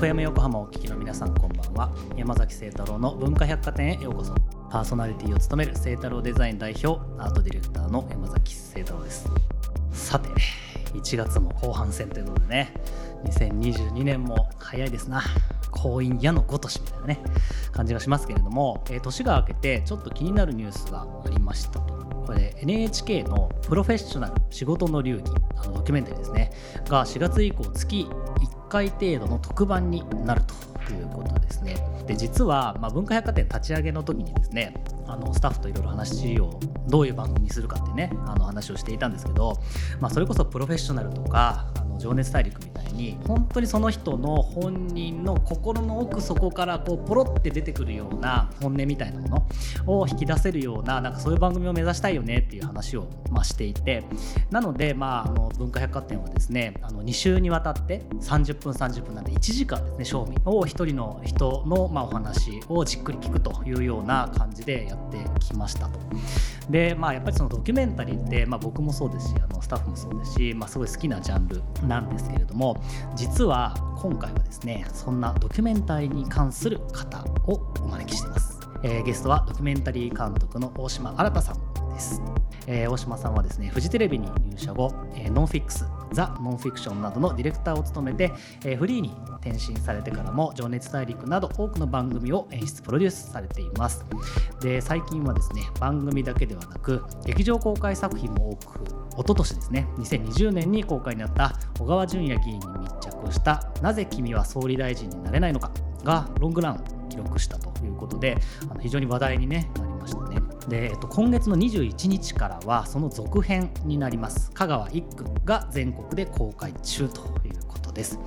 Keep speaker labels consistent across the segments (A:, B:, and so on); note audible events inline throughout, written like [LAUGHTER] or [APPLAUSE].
A: FM 横浜をお聞きの皆さんこんばんは。山崎聖太郎の文化百貨店へようこそ。パーソナリティを務める聖太郎デザイン代表アートディレクターの山崎聖太郎です。さて1月も後半戦ということでね。2022年も早いですな。婚姻矢のごとしみたいなね感じがしますけれども、えー、年が明けてちょっと気になるニュースがありましたと。これ NHK のプロフェッショナル仕事の流儀あのドキュメンタリーですね。が4月以降月回程度の特番になるということですね。で実は、まあ、文化百貨店立ち上げの時にですねあのスタッフといろいろ話をどういう番組にするかってねあの話をしていたんですけど、まあ、それこそプロフェッショナルとか情熱大陸みたいに本当にその人の本人の心の奥底からこうポロって出てくるような本音みたいなものを引き出せるようななんかそういう番組を目指したいよねっていう話を、まあ、していてなので、まあ、あの文化百貨店はですねあの2週にわたって30分30分なんで1時間ですね賞味を1人の人の、まあ、お話をじっくり聞くというような感じでやってきましたと。でまあやっぱりそのドキュメンタリーって、まあ、僕もそうですしあのスタッフもそうですし、まあ、すごい好きなジャンルなんですけれども実は今回はですねそんなドキュメンタリーに関する方をお招きしています、えー、ゲストはドキュメンタリー監督の大島新さんです。えー、大島さんはですねフジテレビに入社後、えー、ノンフィックスザ・ノンフィクションなどのディレクターを務めて、え、フリーに転身されてからも「情熱大陸」など多くの番組を演出プロデュースされていますで最近はですね番組だけではなく劇場公開作品も多く一昨年ですね2020年に公開になった小川淳也議員に密着した「なぜ君は総理大臣になれないのか」がロングランを記録したということであの非常に話題に、ね、なりましたね。で、えっと、今月の21日からはその続編になります。香川一区が全国で公開中ということです、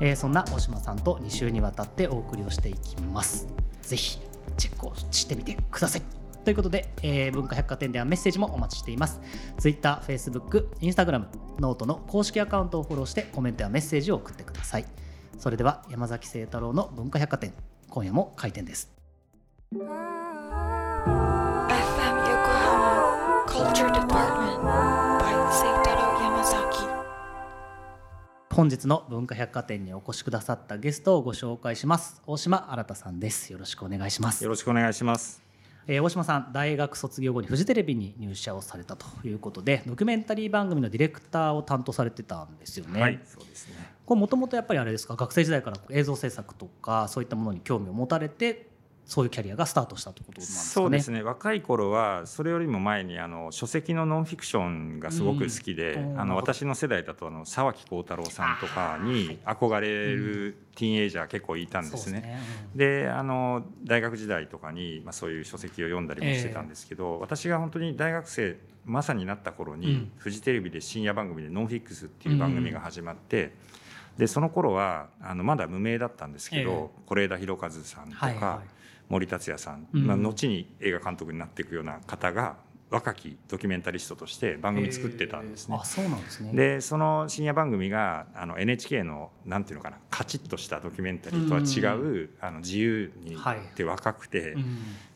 A: えー、そんな大島さんと2週にわたってお送りをしていきます。ぜひチェックをしてみてください。ということで、えー、文化百貨店ではメッセージもお待ちしています。Twitter、Facebook、Instagram、 noteの公式アカウントをフォローしてコメントやメッセージを送ってください。それでは山崎清太郎の文化百貨店今夜も開店です。Culture Department by 山崎本日の文化百貨店にお越しくださったゲストをご紹介します。大島新さんです。よろしくお願いします。
B: よろしくお願いします。
A: えー、大島さん大学卒業後にフジテレビに入社をされたということでドキュメンタリー番組のディレクターを担当されてたんですよね。
B: はい、そうですね。
A: これもともとやっぱりあれですか？学生時代から映像制作とかそういったものに興味を持たれてそういうキャリアがスタートしたということなんですかね。
B: そうですね。若い頃はそれよりも前にあの書籍のノンフィクションがすごく好きで、うん、あの私の世代だとあの沢木耕太郎さんとかに憧れるティーンエイジャー結構いたんですね。で、ね。うん、あの大学時代とかに、まあ、そういう書籍を読んだりもしてたんですけど、えー、私が本当に大学生まさになった頃に、うん、フジテレビで深夜番組で「ノンフィックス」っていう番組が始まって。でその頃はあのまだ無名だったんですけど是、え。ー、枝裕和さんとか、はいはい森達也さん、うん、まあ、後に映画監督になっていくような方が若きドキュメンタリストとして番組作ってたんですね。
A: あそうなんですね。
B: でその深夜番組があの NHK のなんていうのかなカチッとしたドキュメンタリーとは違う、うん、あの自由にで若くて、はい、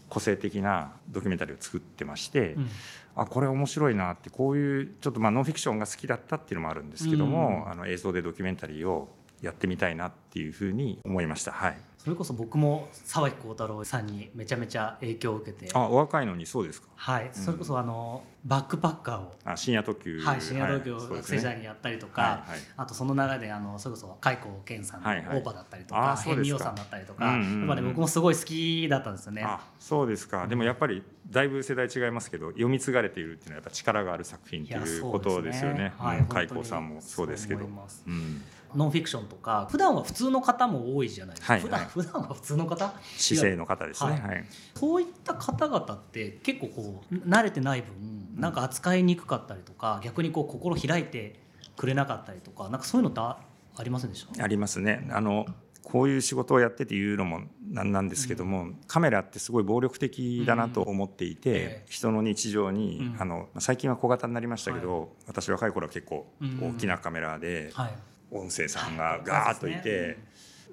B: 個性的なドキュメンタリーを作ってまして、うん、あこれ面白いなってこういうちょっとまあノンフィクションが好きだったっていうのもあるんですけども、あの映像でドキュメンタリーをやってみたいなっていうふうに思いました。はい
A: それこそ僕も沢木幸太郎さんにめちゃめちゃ影響を受けて。
B: あお若いのにそうですか？
A: はい、それこそあのバックパッカーを。
B: あ深夜特急。
A: はい深夜特急を学生時代にやったりとか、はいはい、あとその流れであのそれこそ海光健さんのオーバーだったりとか辺見洋さんだったりとか、うんうんうん、やっぱね僕もすごい好きだったんですよね。あ
B: そうですか、でもやっぱりだいぶ世代違いますけど読み継がれているっていうのはやっぱ力がある作品ということですよね、ね、はい、海光さんもそうですけど。
A: うんノンフィクションとか普段は普通の方も多いじゃないですか、はい、普段普段は普通の方？
B: 姿勢の方ですね、はい、はい、
A: そういった方々って結構こう慣れてない分なんか扱いにくかったりとか逆にこう心開いてくれなかったりとかなんかそういうのってありませんでした？
B: ありますね。あのこういう仕事をやってて言うのもなんなんですけども、うん、カメラってすごい暴力的だなと思っていて、うん。えー、人の日常に、うん、あの最近は小型になりましたけど、はい、私若い頃は結構大きなカメラで、はい音声さんがガーッといて、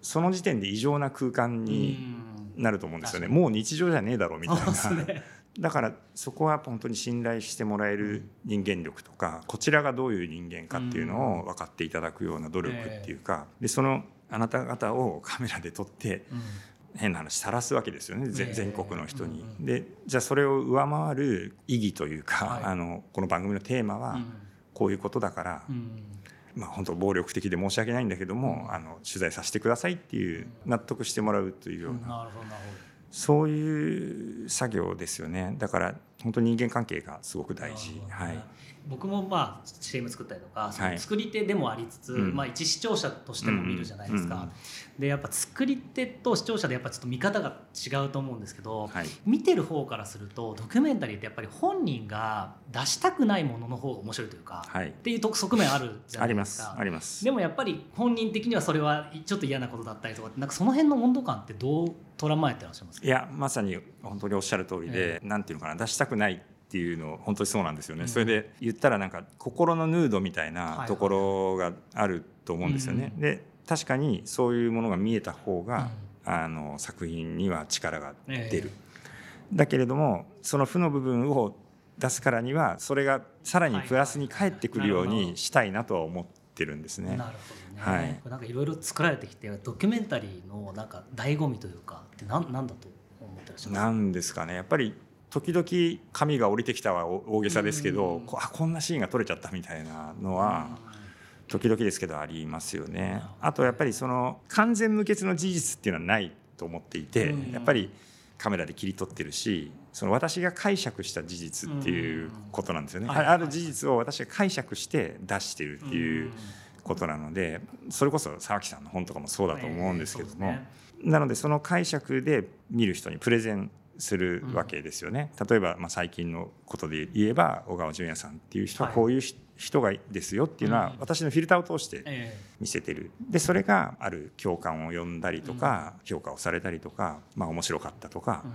B: その時点で異常な空間になると思うんですよね。もう日常じゃねえだろうみたいな。[LAUGHS] だからそこは本当に信頼してもらえる人間力とかこちらがどういう人間かっていうのを分かっていただくような努力っていうかでそのあなた方をカメラで撮って、
A: うん。
B: 変な話晒すわけですよね、全国の人に。でじゃあそれを上回る意義というか、
A: はい。
B: あのこの番組のテーマはこういうことだから、
A: うん
B: まあ、本当暴力的で申し訳ないんだけども、あの取材させてくださいっていう納得してもらうというような、そういう作業ですよね。だから本当人間関係がすごく大事、はい、
A: 僕もまあ CM 作ったりとかそ
B: はい。
A: の作り手でもありつつ、
B: うん。
A: まあ、一視聴者としても見るじゃないですか、
B: うん。うん
A: でやっぱ作り手と視聴者でやっぱちょっと見方が違うと思うんですけど、
B: はい。
A: 見てる方からするとドキュメンタリーってやっぱり本人が出したくないものの方が面白いというか、
B: はい。
A: っていうと側面あるじゃ
B: ありま
A: ないですか。
B: す。あります。
A: でもやっぱり本人的にはそれはちょっと嫌なことだったりとかなんかその辺の温度感ってどう捉まえてらっしゃいますか？
B: いやまさに本当におっしゃる通りで、なんていうのかな出したくないっていうの本当にそうなんですよね、
A: うん。
B: それで言ったらなんか心のヌードみたい
A: はい
B: なところがあると思うんですよね。
A: うん。
B: で確かにそういうものが見えた方が、あの作品には力が出る。だけれどもその負の部分を出すからにはそれがさらにプラスに返ってくるようにしたいなとは思ってるんですね。
A: なるほどね、
B: はい。
A: なんかいろいろ作られてきてドキュメンタリーのなんか醍醐味というかってなんなんだと思ってらっしゃいます
B: なんですかねやっぱり時々紙が降りてきたは大げさですけど、
A: うん。
B: こあこんなシーンが撮れちゃったみたいなのは時々ですけどありますよね。あとやっぱりその完全無欠の事実っていうのはないと思っていて、
A: うん。
B: やっぱりカメラで切り取ってるしその私が解釈した事実っていうことなんですよね。
A: うん。
B: あある事実を私が解釈して出してるっていうことなのでそれこそ沢木さんの本とかもそうだと思うんですけども。なのでその解釈で見る人にプレゼンするわけですよね。例えばまあ最近のことで言えば小川淳也さんっていう人は
A: はい
B: こういうし人がですよっていうのは
A: うん
B: 私のフィルターを通して
A: え
B: 見せてる。でそれがある共感を呼んだりとか評価をされたりとかまあ面白かったとか
A: え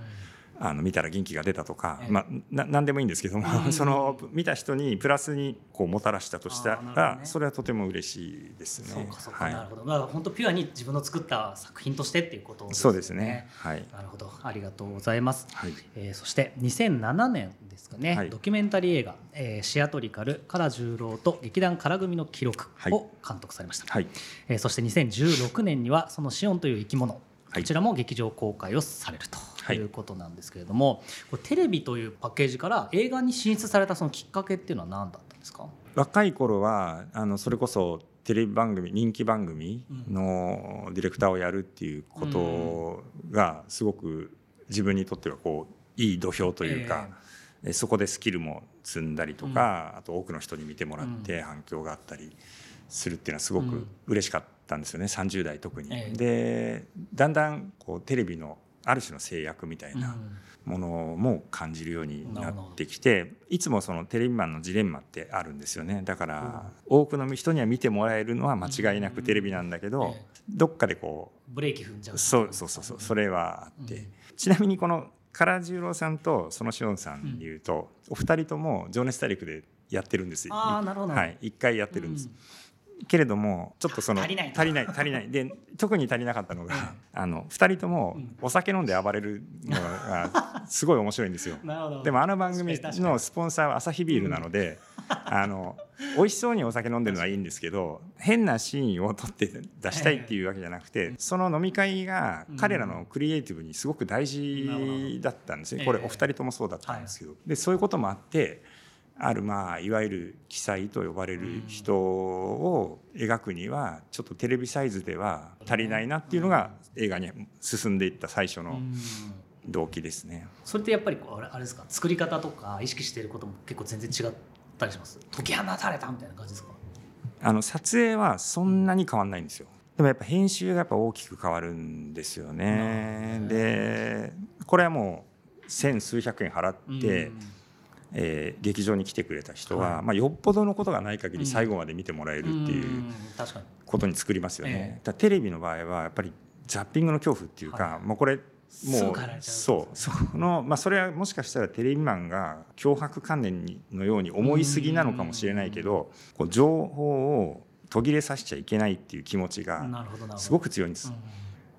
B: あの見たら元気が出たとか
A: ええ。
B: まあな何でもいいんですけど
A: うん
B: も [LAUGHS] その見た人にプラスにこうもたらしたとしたら
A: ね。
B: それはとても嬉しいです
A: そう
B: ね。
A: かそうか、
B: はい。
A: なるほど。まあ本当ピュアに自分の作った作品としてっていうことです
B: そうですね。はい。
A: なるほど。ありがとうございます、
B: はい。
A: えーそして2007年ですかね、
B: はい。
A: ドキュメンタリー映画「えーシアトリカル唐十郎と劇団唐組の記録」
B: はい。
A: を監督されました、
B: はい。
A: えーそして2016年にはそのシオンという生き物
B: はい。
A: こちらも劇場公開をされると
B: はい。
A: いうことなんですけれども、これテレビというパッケージから映画に進出されたそのきっかけっていうのは何だったんですか？
B: 若い頃はあのそれこそテレビ番組人気番組のディレクターをやるっていうことがすごく自分にとってはこういい土俵というか、えそこでスキルも積んだりとか、あと多くの人に見てもらって反響があったりするっていうのはすごく
A: うん。
B: 嬉しかったんですよね30代特に。
A: ええ。
B: でだんだんこうテレビのある種の制約みたいなものも感じるようになってきていつもそのテレビマンのジレンマってあるんですよね。だから多くの人には見てもらえるのは間違いなくテレビなんだけど
A: ええ
B: どっかでこ
A: ブレーキ踏んじゃう。
B: うそうそうそうそうそれはあって、
A: うん。
B: ちなみにこの唐十郎さんとそのしおんさんに言うと、お二人とも「情熱大陸」でやってるんですよ。
A: あーなるほど。
B: はい、一回やってるんです、けれどもちょっとその
A: 足りないと
B: 足りない足りない。で特に足りなかったのが、あの2人ともお酒飲んで暴れるのがすごい面白いんですよ。[LAUGHS]
A: なるほど。
B: でもあの番組のスポンサーはアサヒビールなので、あの美味しそうにお酒飲んでるのはいいんですけど変なシーンを撮って出したいっていうわけじゃなくてその飲み会が彼らのクリエイティブにすごごく大事だったんですねこれ
A: ええ
B: お二人ともそうだったんですけど、でそういうこともあってあるまあいわゆる記載と呼ばれる人を描くにはちょっとテレビサイズでは足りないなっていうのが映画に進んでいった最初の
A: うん。
B: 動機ですね。
A: それってやっぱりあれですか？作り方とか意識していることも結構全然違ったりします？解き放たれたみたいな感じですか？
B: あの撮影はそんなに変わんないんですよ。でもやっぱ編集がやっぱ大きく変わるんですよね。でこれはもう千数百円払って、
A: うん
B: えー劇場に来てくれた人は、
A: はい。
B: まあ、よっぽどのことがない限り最後まで見てもらえるっていうことに作りますよね。
A: ええ。
B: だからテレビの場合はやっぱりザッピングの恐怖っていうか、
A: はい。
B: もうこれもうそう。その、まあ、それはもしかしたらテレビマンが脅迫観念にのように思いすぎなのかもしれないけどこう情報を途切れさせちゃいけないっていう気持ちがすごく強いんです。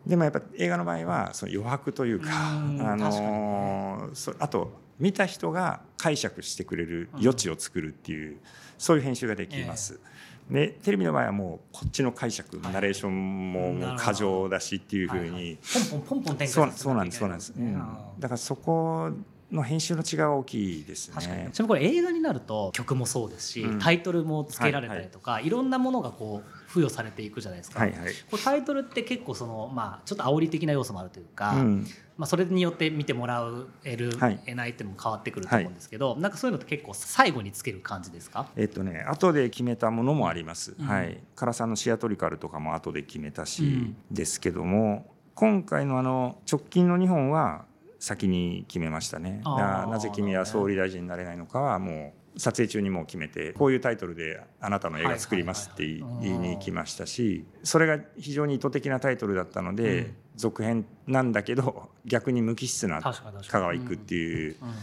B: でもやっぱ映画の場合はその余白というか、
A: うん
B: あのーそあと見た人が解釈してくれる余地を作るっていう、そういう編集ができます。でテレビの場合はもうこっちの解釈、ナレーションも過剰だしっていうふうに、
A: ポンポンポンポン展開
B: そうそうなんですそうなんです、うん。だからそこの編集の違いは大きいです
A: 確かに。
B: ね
A: ちなみにこれ映画になると曲もそうですし、
B: うん。
A: タイトルもつけられたりとか、いろんなものがこう付与されていくじゃないですか、
B: はいはい、
A: こうタイトルって結構その、まあ、ちょっと煽り的な要素もあるというか、
B: うん、
A: まあ、それによって見てもらえる、
B: はい。
A: えないっていうのも変わってくると思うんですけど、なんかそういうのって結構最後につける感じですか？
B: えっとね後で決めたものもあります、
A: うん。
B: はい。唐さんのシアトリカルとかも後で決めたし、
A: うん。
B: ですけども今回のあの直近の2本は先に決めましたね。なぜ君は総理大臣になれないのかはもう撮影中にもう決めてこういうタイトルであなたの映画作りますって言いに行きましたしそれが非常に意図的なタイトルだったので、
A: うん。
B: 続編なんだけど逆に無機質な香川行くっていう
A: うん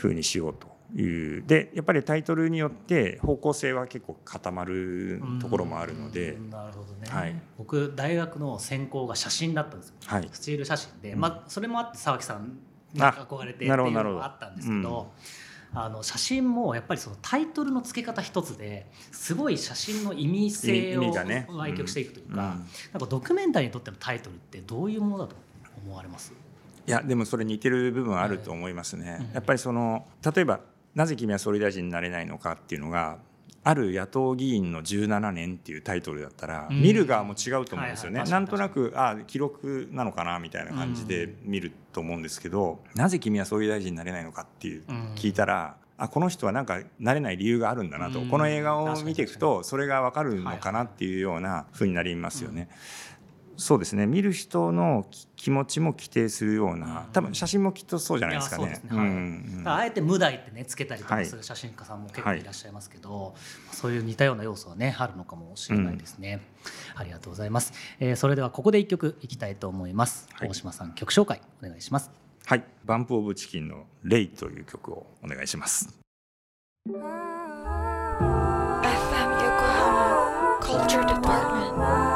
B: 風にしようという。でやっぱりタイトルによって方向性は結構固まるところもあるので。
A: う、ん。なるほどね、
B: はい。
A: 僕大学の専攻が写真だったんですよ。
B: はい、
A: スチール写真で、
B: うん。
A: まあ、それもあって沢木さんに
B: あ
A: 憧れてっていうのもあったんですけど、あの写真もやっぱりそのタイトルの付け方一つですごい写真の意味性を
B: 意味がね。
A: 歪曲していくというか、
B: うん。
A: なんかドキュメンタリーにとってのタイトルってどういうものだと思われます？
B: いやでもそれ似てる部分はあると思いますね、
A: うん。
B: やっぱりその例えば「なぜ君は総理大臣になれないのか」っていうのがある野党議員の17年っていうタイトルだったら、
A: うん。
B: 見る側も違うと思うんですよね、
A: はいはい
B: なんとなくあ記録なのかなみたいな感じで見ると思うんですけど、なぜ君は総理大臣になれないのかっていう
A: うん。
B: 聞いたら、あこの人はなんかなれない理由があるんだなと、
A: うん。
B: この映画を見ていく
A: 確
B: とそれが分かるのかなっていうようなふうになりますよね。そうですね。見る人のき気持ちも規定するような多分写真もきっとそうじゃないですかね。
A: あえて無題ってねつけたりとか
B: はい。
A: する写真家さんも結構いらっしゃいますけど、そういう似たような要素はねあるのかもしれないですね、ありがとうございます、えーそれではここで一曲いきたいと思います、
B: はい。
A: 大島さん曲紹介お願いします。
B: はい、バンプオブチキンのレイという曲をお願いします。
C: FM Yokohama Culture Department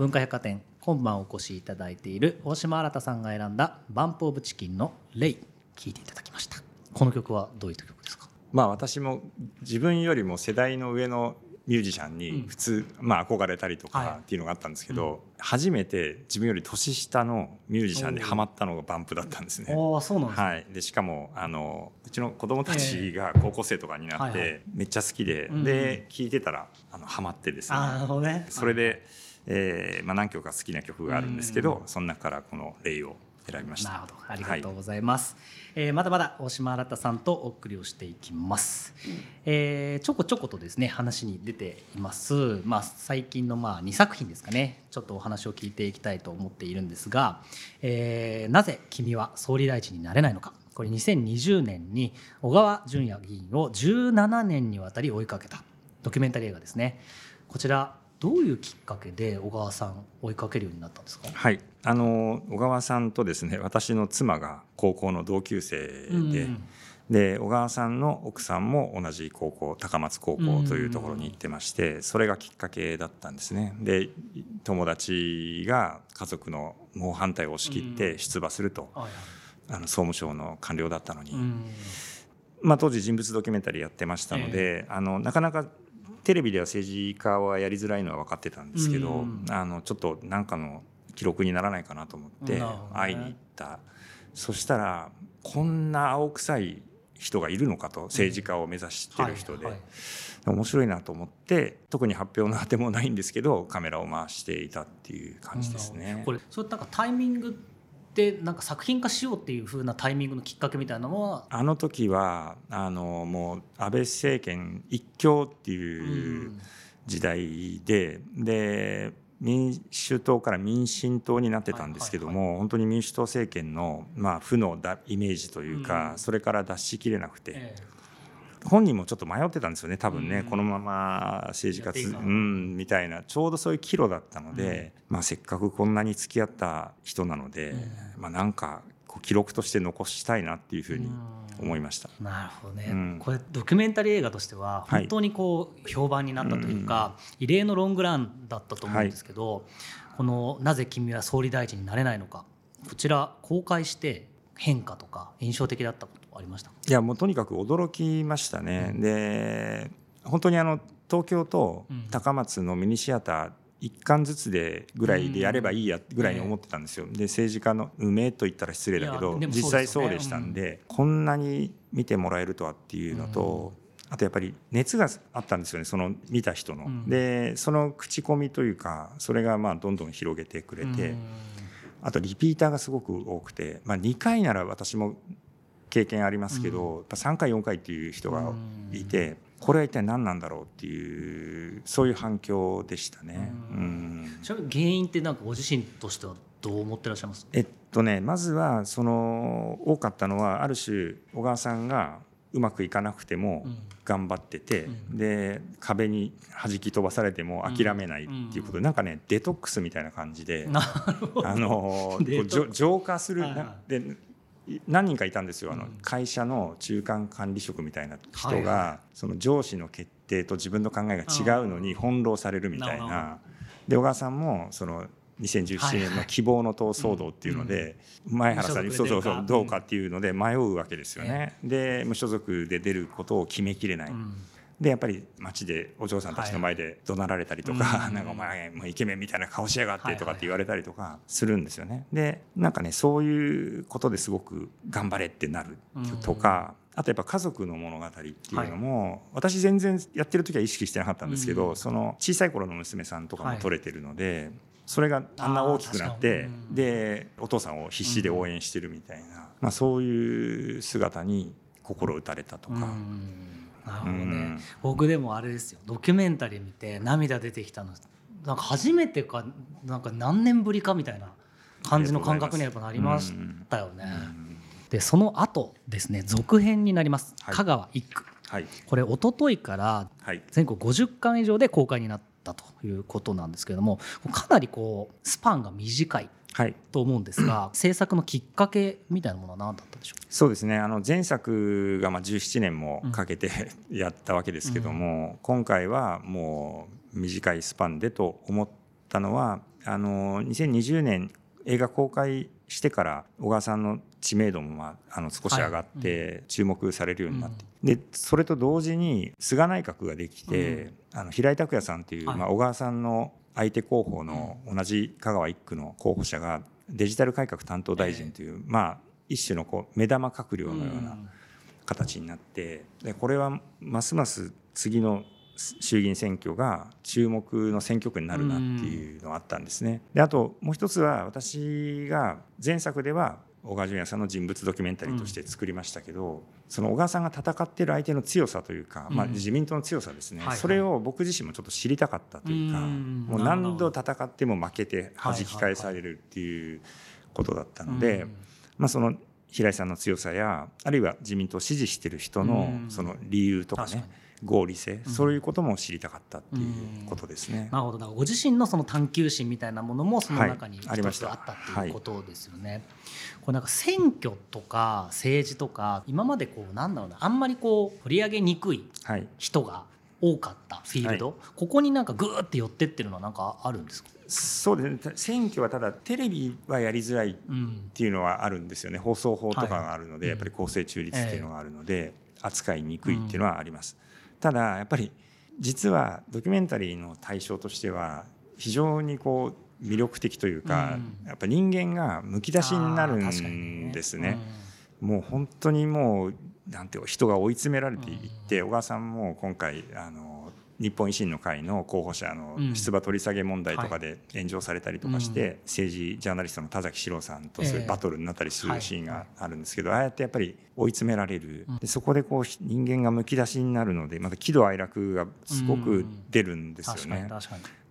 A: 文化百貨店今晩お越しいただいている大島新さんが選んだバンプオブチキンのレイ聴いていただきました。この曲はどういった曲ですか？
B: まあ私も自分よりも世代の上のミュージシャン
A: うん。
B: に普通、まあ憧れたりと
A: はい。
B: かっていうのがあったんですけど、初めて自分より年下のミュージシャンにハマったのがバンプだったんですね。
A: ああそうなんですね、
B: はい、でしかもあのうちの子供たちが高校生とかになって、
A: はいはい。
B: めっちゃ好きで、
A: うん
B: で聴いてたらあのハマってですね。
A: ね。
B: それで、えーまあ、何曲か好きな曲があるんですけど、
A: うん。
B: その中からこの「レイ」を選びました。
A: なるほど。ありがとうございます、えーまだまだ大島新さんとお送りをしていきます、えーちょこちょことですね話に出ています、まあ、最近のまあ2作品ですかね。ちょっとお話を聞いていきたいと思っているんですが、えーなぜ君は総理大臣になれないのか。これ2020年に小川淳也議員を17年にわたり追いかけたドキュメンタリー映画ですね。こちらどういうきっかけで小川さん追いかけるようになったんですか？
B: はい、あの小川さんとですね私の妻が高校の同級生で,、
A: うん
B: で小川さんの奥さんも同じ高校高松高校というところに行ってまして、それがきっかけだったんですね。で友達が家族の猛反対を押し切って出馬すると、あの総務省の官僚だったのに、
A: うん。
B: まあ、当時人物ドキュメンタリーやってましたので、あのなかなかテレビでは政治家はやりづらいのは分かってたんですけど、
A: うん。
B: あのちょっと何かの記録にならないかなと思って会いに行った、そしたらこんな青臭い人がいるのかと政治家を目指してる人で、
A: はいはい。
B: 面白いなと思って特に発表のあてもないんですけどカメラを回していたっていう感じですね。
A: これそうなんかタイミングでなんか作品化しようっていう風なタイミングのきっかけみたいなのは、
B: あの時はあのもう安倍政権一強っていう時代でで民主党から民進党になってたんですけども、本当に民主党政権の、まあ、負のだイメージというか、
A: うん。
B: それから脱しきれなくて、
A: ええ
B: 本人もちょっと迷ってたんですよね多分ね、
A: うん。
B: このまま政治家つ
A: やっていいか。な
B: うんみたいな。ちょうどそういう岐路だったので、まあ、せっかくこんなに付き合った人なので、まあ、なんかこう記録として残したいなっていうふうに思いました。
A: なるほどね、
B: うん。
A: これドキュメンタリー映画としては
B: はい。
A: 本当にこう評判になったというか、異例のロングランだったと思うんですけど、この「なぜ君は総理大臣になれないのか」こちら公開して変化とか印象的だったことありましたか？
B: いやもうとにかく驚きましたね、で本当にあの東京と高松のミニシアター一巻ずつでぐらいでやればいいやぐらいに思ってたんですよ。で政治家の梅と言ったら失礼だけど、
A: ね。
B: 実際そうでしたんで、こんなに見てもらえるとはっていうのと、あとやっぱり熱があったんですよねその見た人の。
A: ん。
B: でその口コミというかそれがまあどんどん広げてくれて、あとリピーターがすごく多くて、まあ、2回なら私も経験ありますけど、やっぱ3回4回っていう人がいて、これは一体何なんだろうっていうそういう反響でしたね。うん。
A: ちなみに原因ってなんかご自身としてはどう思ってらっしゃいます？
B: えっとねまずはその多かったのはある種小川さんがうまくいかなくても
A: うん。
B: 頑張ってて、
A: うん。
B: で壁に弾き飛ばされても諦めないっていうこと。で、なんかねデトックスみたいな感じで。う [LAUGHS]
A: トックス。
B: 浄浄化する、
A: はいはい。
B: なでい何人かいたんですよ。あの、
A: うん。
B: 会社の中間管理職みたいな人が、その上司の決定と自分の考えが違うのに翻弄されるみたい
A: な。
B: で小川さんもその2017年の希望の党騒動っていうので、前原さんに
A: 無
B: そうそうそうどうかっていうので迷うわけですよね。で無所属で出ることを決めきれない。
A: うん
B: でやっぱり街でお嬢さんたちの前で怒鳴られたりとか、
A: はい [LAUGHS]
B: なんかお前もうイケメンみたいな顔しやがってとかって言われたりとか
A: はい
B: するんですよね。でなんかねそういうことですごく頑張れってなるとか、あとやっぱ家族の物語っていうのも、私全然やってる時は意識してなかったんですけど、
A: うん。
B: その小さい頃の娘さんとかも撮れてるので。それがあんな大きくなってでお父さんを必死で応援してるみたいな、まあ、そういう姿に心打たれたとか。
A: うんなるほどね、
B: うん。
A: 僕でもあれですよ。ドキュメンタリー見て涙出てきたの。なんか初めてかなんか何年ぶりかみたいな感じの感覚にやっぱなりましたよね。でその後ですね続編になります、
B: はい。
A: 香川一区。
B: はい。
A: これ一昨日から
B: はい。
A: 全国50巻以上で公開になったということなんですけれどもかなりこうスパンが短いと思うんですが [CLEARS THROAT] 制作のきっかけみたいなものは何だったでしょう？
B: そうですね。あの前作がまあ17年もかけてやったわけですけども、今回はもう短いスパンでと思ったのはあの2020年映画公開してから小川さんの知名度もまああの少し上がって注目されるようになって、でそれと同時に菅内閣ができて、あの平井拓也さんという、
A: はい。
B: まあ、小川さんの相手候補の同じ香川一区の候補者がデジタル改革担当大臣という、まあ一種のこう目玉閣僚のような形になってでこれはますます次の衆議院選挙が注目の選挙区になるなっていうのがあったんですね。であともう一つは私が前作では小川淳也さんの人物ドキュメンタリーとして作りましたけど、その小川さんが戦ってる相手の強さというか、まあ、
A: うん
B: 自民党の強さですね、
A: はいはい。
B: それを僕自身もちょっと知りたかったというか、
A: うん。
B: もう何度戦っても負けて弾き返されるっていうことだったので、
A: うん
B: まあ、その平井さんの強さやあるいは自民党を支持している人の
A: うん。
B: その理由とかね合理性、
A: ん。
B: そういうことも知りたかったっていうことですね。
A: なるほど。だからご自身のその探求心みたいなものもその中に
B: はいありました
A: 一つあった。ってい。うことですよね。これなんか選挙とか政治とか今までこうなんだろうなあんまりこう取り上げにくい
B: はい。
A: 人が多かったフィールド、ここになんかグーって寄ってってるのはなんかあるんですか、
B: そうですね。た選挙はただテレビはやりづらいっ
A: うん
B: ていうのはあるんですよね。放送法とかがあるので、
A: はい。
B: やっぱり公正中立っていうのがあるので、扱いにくいっていうのはあります。ただやっぱり実はドキュメンタリーの対象としては非常にこう魅力的というか、
A: うん。
B: やっぱ人間がむき出しになるんですね。もう本当にもうなんていうか人が追い詰められていって、小川さんも今回あの日本維新の会の候補者の
A: うん。
B: 出馬取り下げ問題とかで炎上されたりとかして、
A: うん。
B: 政治ジャーナリストの田崎史郎さんとそうい
A: ええ。
B: うバトルになったりす
A: はい。
B: るシーンがあるんですけど、ああやってやっぱり追い詰められる、
A: うん。
B: でそこでこう人間がむき出しになるのでまた喜怒哀楽がすごく出るんですよね。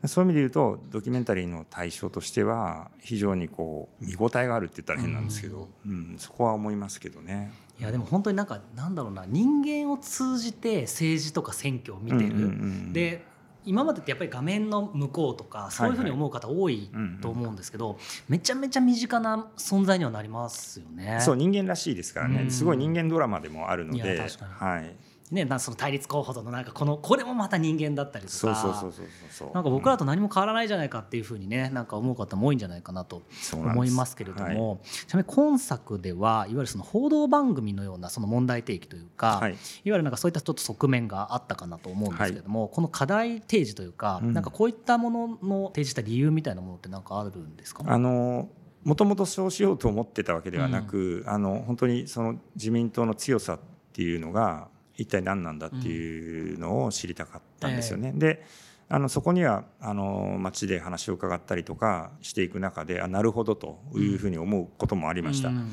B: そういう意味で言うとドキュメンタリーの対象としては非常にこう見応えがあるって言ったら変なんですけど、うん。そこは思いますけどね。
A: いやでも本当になんかなんだろうな人間を通じて政治とか選挙を見てる、
B: うんうんうん
A: で今までってやっぱり画面の向こうとかそういうふうに思う方多いと思うんですけど、めちゃめちゃ身近な存在にはなりますよね。
B: そう人間らしいですからね、
A: うん。
B: すごい人間ドラマでもあるので。はい、
A: ねなその対立候補とのなんかこのこれもまた人間だったりとか。
B: そうそうそうそうそう
A: なんか僕らと何も変わらないじゃないかっていうふうにねなんか思う方も多いんじゃないかなと思いますけれども、ちなみに今作ではいわゆるその報道番組のようなその問題提起というか、
B: はい
A: い、わゆるなんかそういったちょっと側面があったかなと思うんですけれども、この課題提示というか、
B: うん
A: なんかこういったものの提示した理由みたいなものってなんかあるんですか？
B: あのもともとそうしようと思ってたわけではなく、あの本当にその自民党の強さっていうのが一体何なんだっていうのを知りたかったんですよね。であのそこにはあの街で話を伺ったりとかしていく中であなるほどというふうに思うこともありました。
A: うん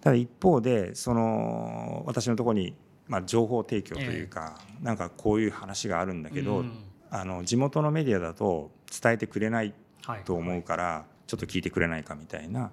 B: ただ一方でその私のところに、まあ、情報提供というか、なんかこういう話があるんだけど、
A: うん
B: あの地元のメディアだと伝えてくれない
A: はい
B: と思うからちょっと聞いてくれないかみたいな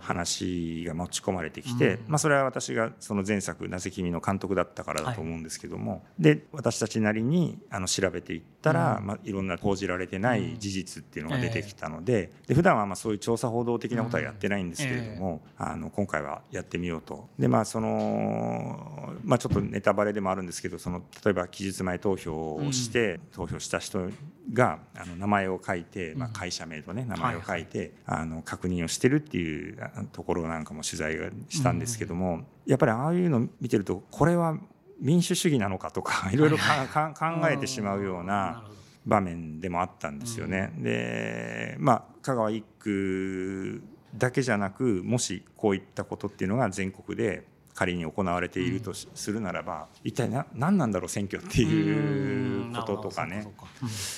B: 話が持ち込まれてきて、
A: うん
B: まあ、それは私がその前作「なぜ君」の監督だったからだと思うんですけども、で私たちなりにあの調べていったら、
A: うん。
B: まあ、いろんな報じられてない事実っていうのが出てきたので,、で普段はまあそういう調査報道的なことはやってないんですけれども、あの今回はやってみようと。でまあそのまあ、ちょっとネタバレでもあるんですけどその例えば期日前投票をして、投票した人があの名前を書いて、まあ、会社名とね名前を書いて、あの確認をしてるっていうあところなんかも取材がしたんですけども、やっぱりああいうの見てるとこれは民主主義なのかとかいろいろ考えてしまうよう
A: な
B: 場面でもあったんですよね。でまあ香川一区だけじゃなくもしこういったことっていうのが全国で仮に行われているとしするならば一体な何なんだろう選挙っていうこととかね。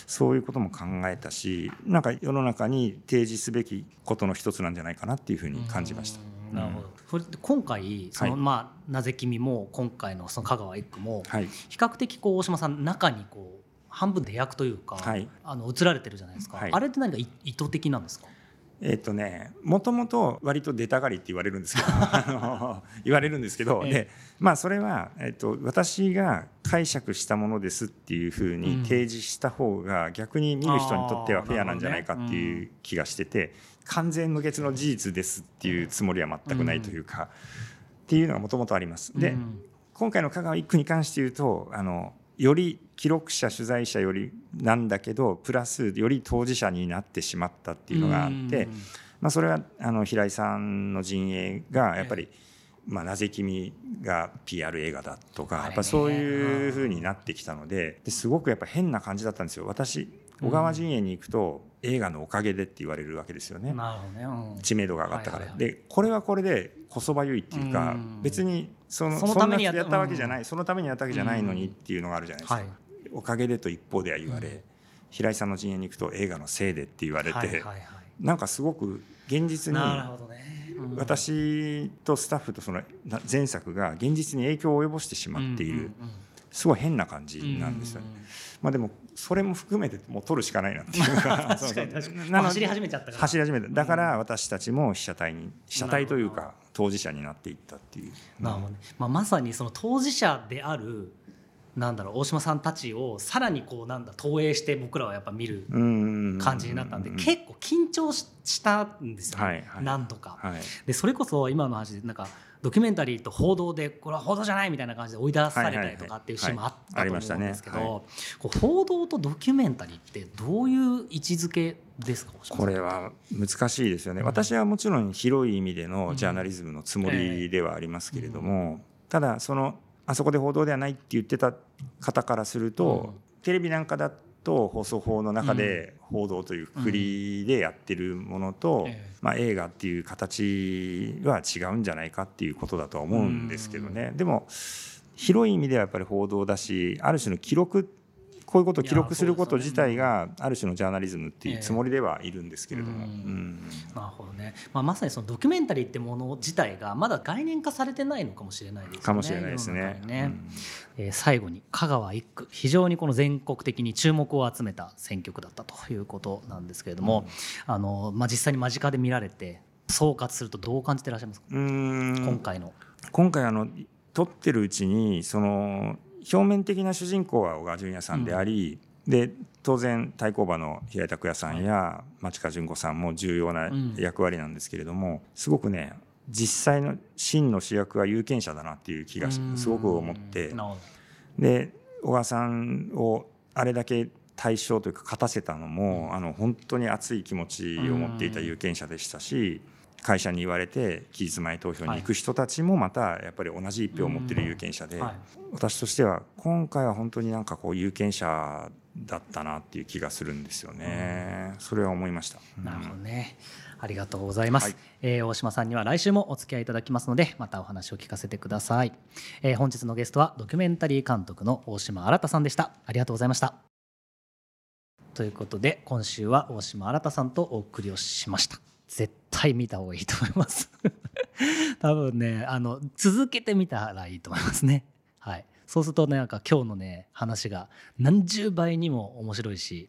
A: そう
B: いうことも考えたしなんか世の中に提示すべきことの一つなんじゃないかなっていうふうに感じました。
A: うん。なるほど。それで今回その、
B: はい
A: まあなぜ君も今回のその香川一区も
B: はい、
A: 比較的こう大島さん中にこう半分出役というか、
B: はい。
A: あの映られてるじゃないですか。
B: はい。
A: あれって何かい意図的なんですか？
B: えっ、とねもともと割と出たがりって言われるんですけど [LAUGHS] あの言われるんですけど、
A: ええ。
B: でまあそれは、えっと私が解釈したものですっていうふうに
A: うん。
B: 提示した方が逆に見る人にとってはフェアなんじゃないかっていう気がしてて完全無欠の事実ですっていうつもりは全くないというか、っていうのがもともとあります。で、
A: うん。
B: 今回の香川一区に関して言うとあのより記録者取材者よりなんだけどプラスより当事者になってしまったっていうのがあって、
A: うん。
B: まあ、それはあの平井さんの陣営がやっぱり、まあ、なぜ君が PR 映画だとかやっぱそういうふうになってきたのでですごくやっぱ変な感じだったんですよ。私小川陣営に行くと映画のおかげでって言われるわけですよね。
A: ね。うん。
B: 知名度が上がったから、
A: はいはいはい。
B: でこれはこれでこそばゆいっていうか、
A: うん。
B: 別にその
A: そのためにやっ
B: たわけじゃない、そのためにやったわけじゃないのに
A: うん
B: っていうのがあるじゃないですか、
A: はい。
B: おかげでと一方では言われ、
A: うん。
B: 平井さんの陣営に行くと映画のせいでって言われて、
A: はいはいはい。
B: なんかすごく現実に私とスタッフとそのな前作が現実に影響を及ぼしてしまっている、
A: うんうん
B: すごい変な感じ
A: うん
B: なんですよね。
A: うんうん
B: まあでもそれも含めてもう撮るしかないなっていうか
A: 走り始めちゃったから。
B: 走り始めた。だから私たちも被写体に被写体というか当事者になっていったっていう
A: ねまあ、まさにその当事者であるなんだろう大島さんたちをさらにこうなんだ投影して僕らはやっぱ見る
B: うん。
A: 感じになったんで
B: う
A: 結構緊張ししたんですよね、
B: はいはい。
A: なんとか。
B: はい。
A: でそれこそ今の話でなんかドキュメンタリーと報道でこれは報道じゃないみたいな感じで追い出されたりとかっていうシーンもあったと思うんですけど報道とドキュメンタリーってどういう位置づけですか
B: これは難しいですよね。私はもちろん広い意味でのジャーナリズムのつもりではありますけれども、ただそのあそこで報道ではないって言ってた方からすると、テレビなんかだと放送法の中で報道というくりでやってるものと、
A: ええ。
B: まあ、映画っていう形は違うんじゃないかっていうことだとは思うんですけどね、でも広い意味ではやっぱり報道だしある種の記録こういうことを記録すること自体がある種のジャーナリズムっていうつもりではいるんですけれども、
A: うん。
B: うん。
A: なるほどね、まあ、まさにそのドキュメンタリーってもの自体がまだ概念化されてないのかもしれないですよね。
B: かもしれないですね。
A: 中にね。えー最後に香川一区非常にこの全国的に注目を集めた選挙区だったということなんですけれども、あのまあ、実際に間近で見られて総括するとどう感じていらっしゃいますか、
B: うんうん。
A: 今回の。
B: 今回あの撮ってるうちにその表面的な主人公は小川淳也さんであり、で当然太鼓馬の平井拓也さんや町川純子さんも重要な役割なんですけれども、すごくね実際の真の主役は有権者だなっていう気がしすごく思って。で小川さんをあれだけ対象というか勝たせたのも、あの本当に熱い気持ちを持っていた有権者でしたし、会社に言われて期日前投票に行く人たちもまたやっぱり同じ一票を持ってる有権者で、
A: はい。
B: 私としては今回は本当になんかこう有権者だったなっていう気がするんですよね。それは思いました。
A: なるほどね。ありがとうございます、
B: はい。
A: えー大島さんには来週もお付き合いいただきますのでまたお話を聞かせてください、えー本日のゲストはドキュメンタリー監督の大島新さんでした。ありがとうございました。ということで今週は大島新さんとお送りをしました絶対見た方がいいと思います。[LAUGHS] 多分ねあの続けてみたらいいと思いますね。はい。そうするとねなんか今日のね話が何十倍にも面白いし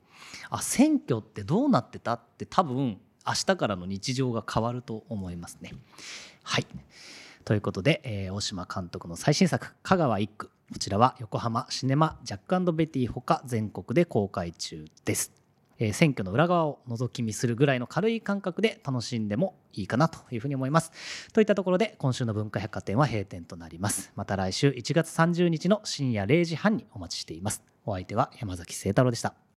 A: あ選挙ってどうなってたって多分明日からの日常が変わると思いますね。はい。ということで、えー大島監督の最新作「香川一区」こちらは横浜シネマジャックベティほか全国で公開中です、えー選挙の裏側を覗き見するぐらいの軽い感覚で楽しんでもいいかなというふうに思います。といったところで今週の文化百貨店は閉店となります。また来週1月30日の深夜0時半にお待ちしています。お相手は山崎誠太郎でした。